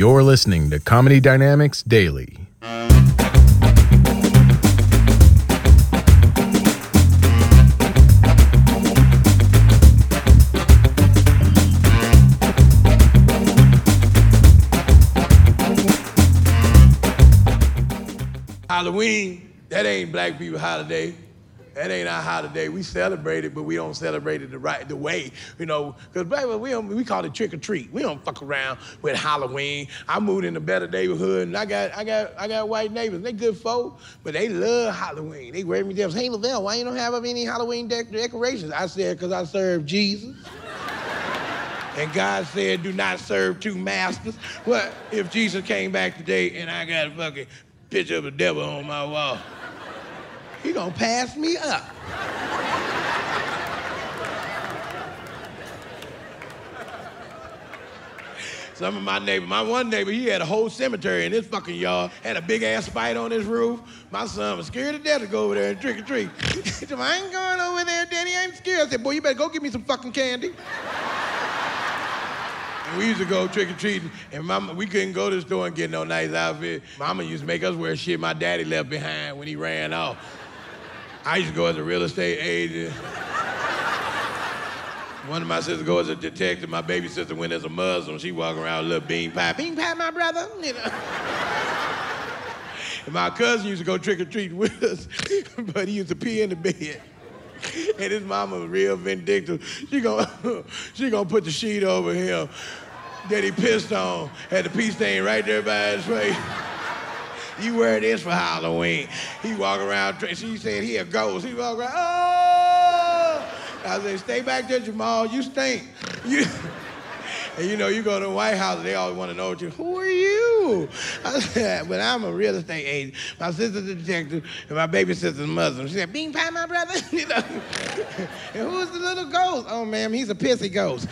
You're listening to Comedy Dynamics Daily. Halloween, that ain't black people holiday. That ain't our holiday. We celebrate it, but we don't celebrate it the right the way, you know. Black people, we don't, we call it trick or treat. We don't fuck around with Halloween. I moved in a better neighborhood, and I got I got I got white neighbors. They good folk, but they love Halloween. They wear me down. Hey Lavelle, why you don't have up any Halloween dec- decorations? I said, because I serve Jesus. And God said, do not serve two masters. What if Jesus came back today and I got a fucking picture of the devil on my wall? He gonna pass me up. Some of my neighbors, my one neighbor, he had a whole cemetery in his fucking yard, had a big ass spider on his roof. My son was scared to death to go over there and trick or treat. he said, I ain't going over there, Daddy, I ain't scared. I said, boy, you better go get me some fucking candy. And we used to go trick or treating, and mama, we couldn't go to the store and get no nice outfit. Mama used to make us wear shit my daddy left behind when he ran off. I used to go as a real estate agent. One of my sisters go as a detective. My baby sister went as a Muslim. She walk around with a little bean pie. Bean pie, my brother. You know. and my cousin used to go trick or treating with us, but he used to pee in the bed. And his mama was real vindictive. She gonna, she gonna put the sheet over him that he pissed on. Had the pee stain right there by his face. You wear this for Halloween. He walk around, she said he a ghost. He walk around, oh! I said, stay back there, Jamal, you stink. You, and you know, you go to the White House, they always want to know you, who are you? I said, but I'm a real estate agent. My sister's a detective, and my baby sister's Muslim. She said, bean pie, my brother? you know? and who's the little ghost? Oh, ma'am, he's a pissy ghost.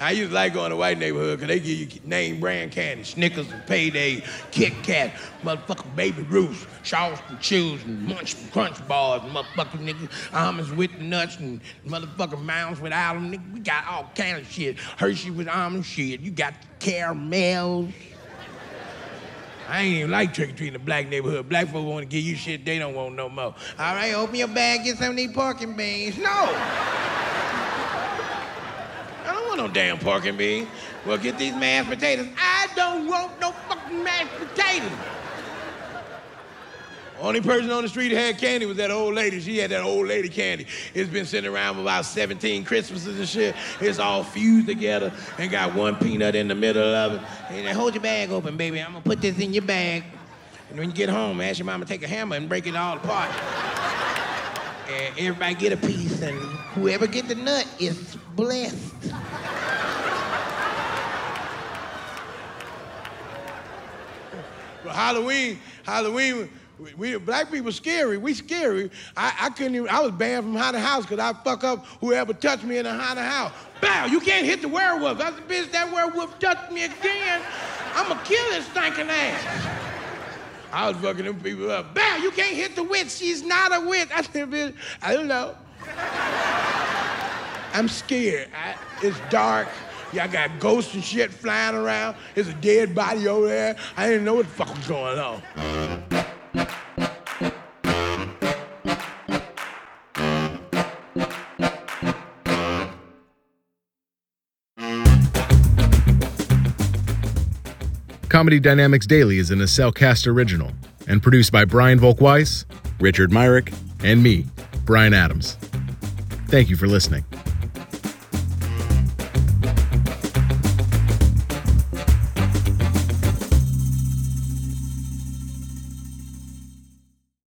I used to like going to white neighborhood because they give you name brand candy, Snickers and Payday, Kit Kat, motherfucking Baby Ruth, Charleston Chews and Munch Crunch bars, motherfucking niggas, almonds with nuts and motherfucking mounds without them. Nigga, we got all kind of shit. Hershey with almond shit. You got caramels. I ain't even like trick or treating the black neighborhood. Black folks want to give you shit they don't want no more. All right, open your bag, get some of these parking beans. No no damn pork and beans. Well, get these mashed potatoes. I don't want no fucking mashed potatoes. Only person on the street that had candy was that old lady. She had that old lady candy. It's been sitting around for about 17 Christmases and shit. It's all fused together and got one peanut in the middle of it. And then hold your bag open, baby. I'm gonna put this in your bag. And when you get home, ask your mama to take a hammer and break it all apart. and everybody get a piece, and whoever get the nut is blessed. Halloween, Halloween, we, we, black people scary. We scary. I, I couldn't even, I was banned from haunted house because I fuck up whoever touched me in a haunted house. Bow, you can't hit the werewolf. That's the bitch, that werewolf touched me again. I'ma kill this stinking ass. I was fucking them people up. Bow, you can't hit the witch. She's not a witch. I said, bitch, I don't know. I'm scared. I, it's dark. Y'all got ghosts and shit flying around. There's a dead body over there. I didn't know what the fuck was going on. Comedy Dynamics Daily is an Acelcast original and produced by Brian Volk-Weiss, Richard Myrick, and me, Brian Adams. Thank you for listening.